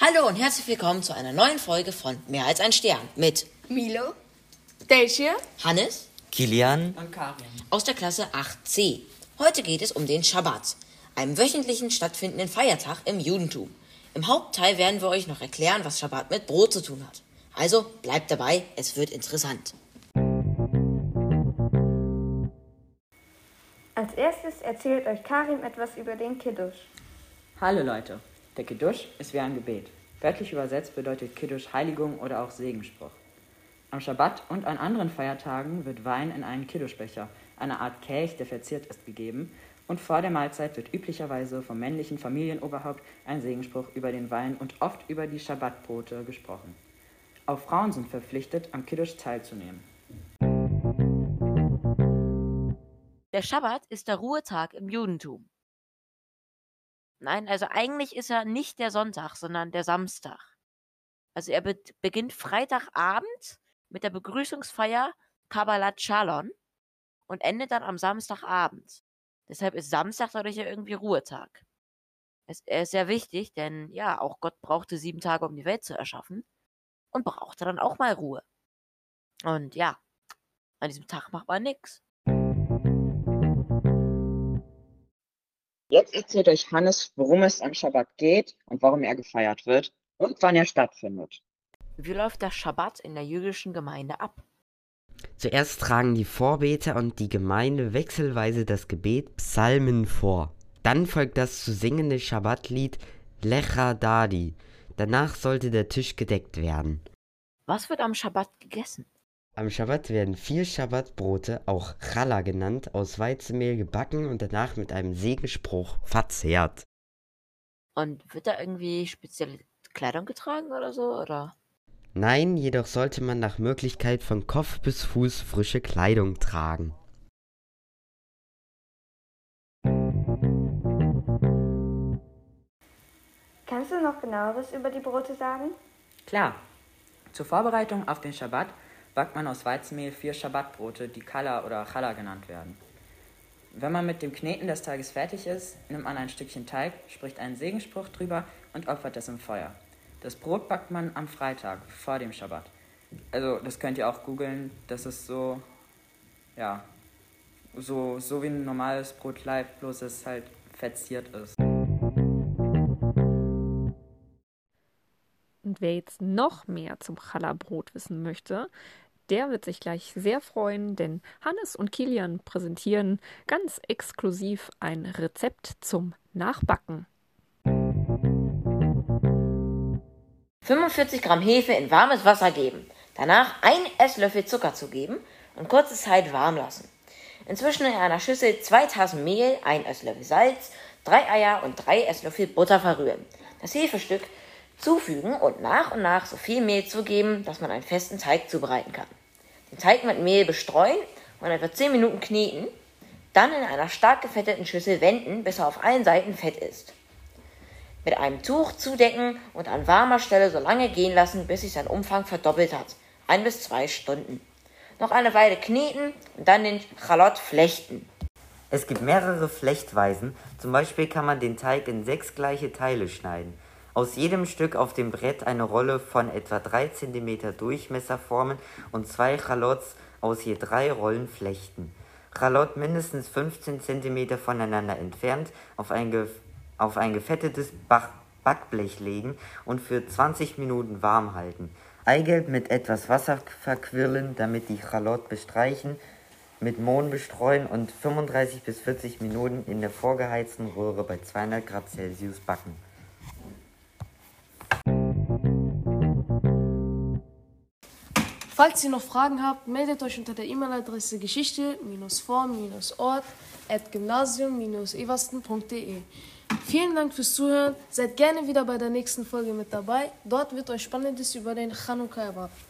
Hallo und herzlich willkommen zu einer neuen Folge von Mehr als ein Stern mit Milo, Dacia Hannes Kilian Und Karin. aus der Klasse 8c. Heute geht es um den Schabbat, einem wöchentlichen stattfindenden Feiertag im Judentum. Im Hauptteil werden wir euch noch erklären, was Schabbat mit Brot zu tun hat. Also bleibt dabei, es wird interessant. Als erstes erzählt euch Karim etwas über den Kiddush. Hallo Leute. Der Kiddush ist wie ein Gebet. Wörtlich übersetzt bedeutet Kiddush Heiligung oder auch Segensspruch. Am Schabbat und an anderen Feiertagen wird Wein in einen Kiddushbecher, eine Art Kelch, der verziert ist, gegeben und vor der Mahlzeit wird üblicherweise vom männlichen Familienoberhaupt ein Segensspruch über den Wein und oft über die Schabbatbrote gesprochen. Auch Frauen sind verpflichtet, am Kiddush teilzunehmen. Der Schabbat ist der Ruhetag im Judentum. Nein, also eigentlich ist er nicht der Sonntag, sondern der Samstag. Also er be beginnt Freitagabend mit der Begrüßungsfeier Kabbalat Shalom und endet dann am Samstagabend. Deshalb ist Samstag dadurch ja irgendwie Ruhetag. Es, er ist sehr wichtig, denn ja, auch Gott brauchte sieben Tage, um die Welt zu erschaffen und brauchte dann auch mal Ruhe. Und ja, an diesem Tag macht man nichts. Jetzt erzählt euch Hannes, worum es am Schabbat geht und warum er gefeiert wird und wann er stattfindet. Wie läuft der Schabbat in der jüdischen Gemeinde ab? Zuerst tragen die Vorbeter und die Gemeinde wechselweise das Gebet Psalmen vor. Dann folgt das zu singende Schabbatlied Lecha Dadi. Danach sollte der Tisch gedeckt werden. Was wird am Schabbat gegessen? Am Schabbat werden vier Schabbatbrote, auch Challah genannt, aus Weizenmehl gebacken und danach mit einem Segenspruch verzehrt. Und wird da irgendwie spezielle Kleidung getragen oder so? Oder? Nein, jedoch sollte man nach Möglichkeit von Kopf bis Fuß frische Kleidung tragen. Kannst du noch genaueres über die Brote sagen? Klar. Zur Vorbereitung auf den Schabbat backt man aus Weizenmehl vier Schabbatbrote, die Kala oder Challah genannt werden. Wenn man mit dem Kneten des Tages fertig ist, nimmt man ein Stückchen Teig, spricht einen Segensspruch drüber und opfert es im Feuer. Das Brot backt man am Freitag, vor dem Schabbat. Also, das könnt ihr auch googeln. Das ist so, ja, so, so wie ein normales Brot bleibt, bloß es halt verziert ist. Und wer jetzt noch mehr zum Challah-Brot wissen möchte, der wird sich gleich sehr freuen, denn Hannes und Kilian präsentieren ganz exklusiv ein Rezept zum Nachbacken. 45 Gramm Hefe in warmes Wasser geben. Danach ein Esslöffel Zucker zugeben und kurze Zeit warm lassen. Inzwischen in einer Schüssel zwei Tassen Mehl, ein Esslöffel Salz, drei Eier und drei Esslöffel Butter verrühren. Das Hefestück zufügen und nach und nach so viel Mehl zugeben, dass man einen festen Teig zubereiten kann. Den Teig mit Mehl bestreuen und etwa 10 Minuten kneten, dann in einer stark gefetteten Schüssel wenden, bis er auf allen Seiten fett ist. Mit einem Tuch zudecken und an warmer Stelle so lange gehen lassen, bis sich sein Umfang verdoppelt hat. Ein bis zwei Stunden. Noch eine Weile kneten und dann den Chalot flechten. Es gibt mehrere Flechtweisen, zum Beispiel kann man den Teig in sechs gleiche Teile schneiden. Aus jedem Stück auf dem Brett eine Rolle von etwa 3 cm Durchmesser formen und zwei Chalots aus je drei Rollen flechten. Chalot mindestens 15 cm voneinander entfernt auf ein, auf ein gefettetes Bach Backblech legen und für 20 Minuten warm halten. Eigelb mit etwas Wasser verquirlen, damit die Chalot bestreichen, mit Mohn bestreuen und 35 bis 40 Minuten in der vorgeheizten Röhre bei 200 Grad Celsius backen. Falls ihr noch Fragen habt, meldet euch unter der E-Mail-Adresse geschichte-form-ort.gymnasium-eversten.de. Vielen Dank fürs Zuhören. Seid gerne wieder bei der nächsten Folge mit dabei. Dort wird euch Spannendes über den Chanukka erwarten.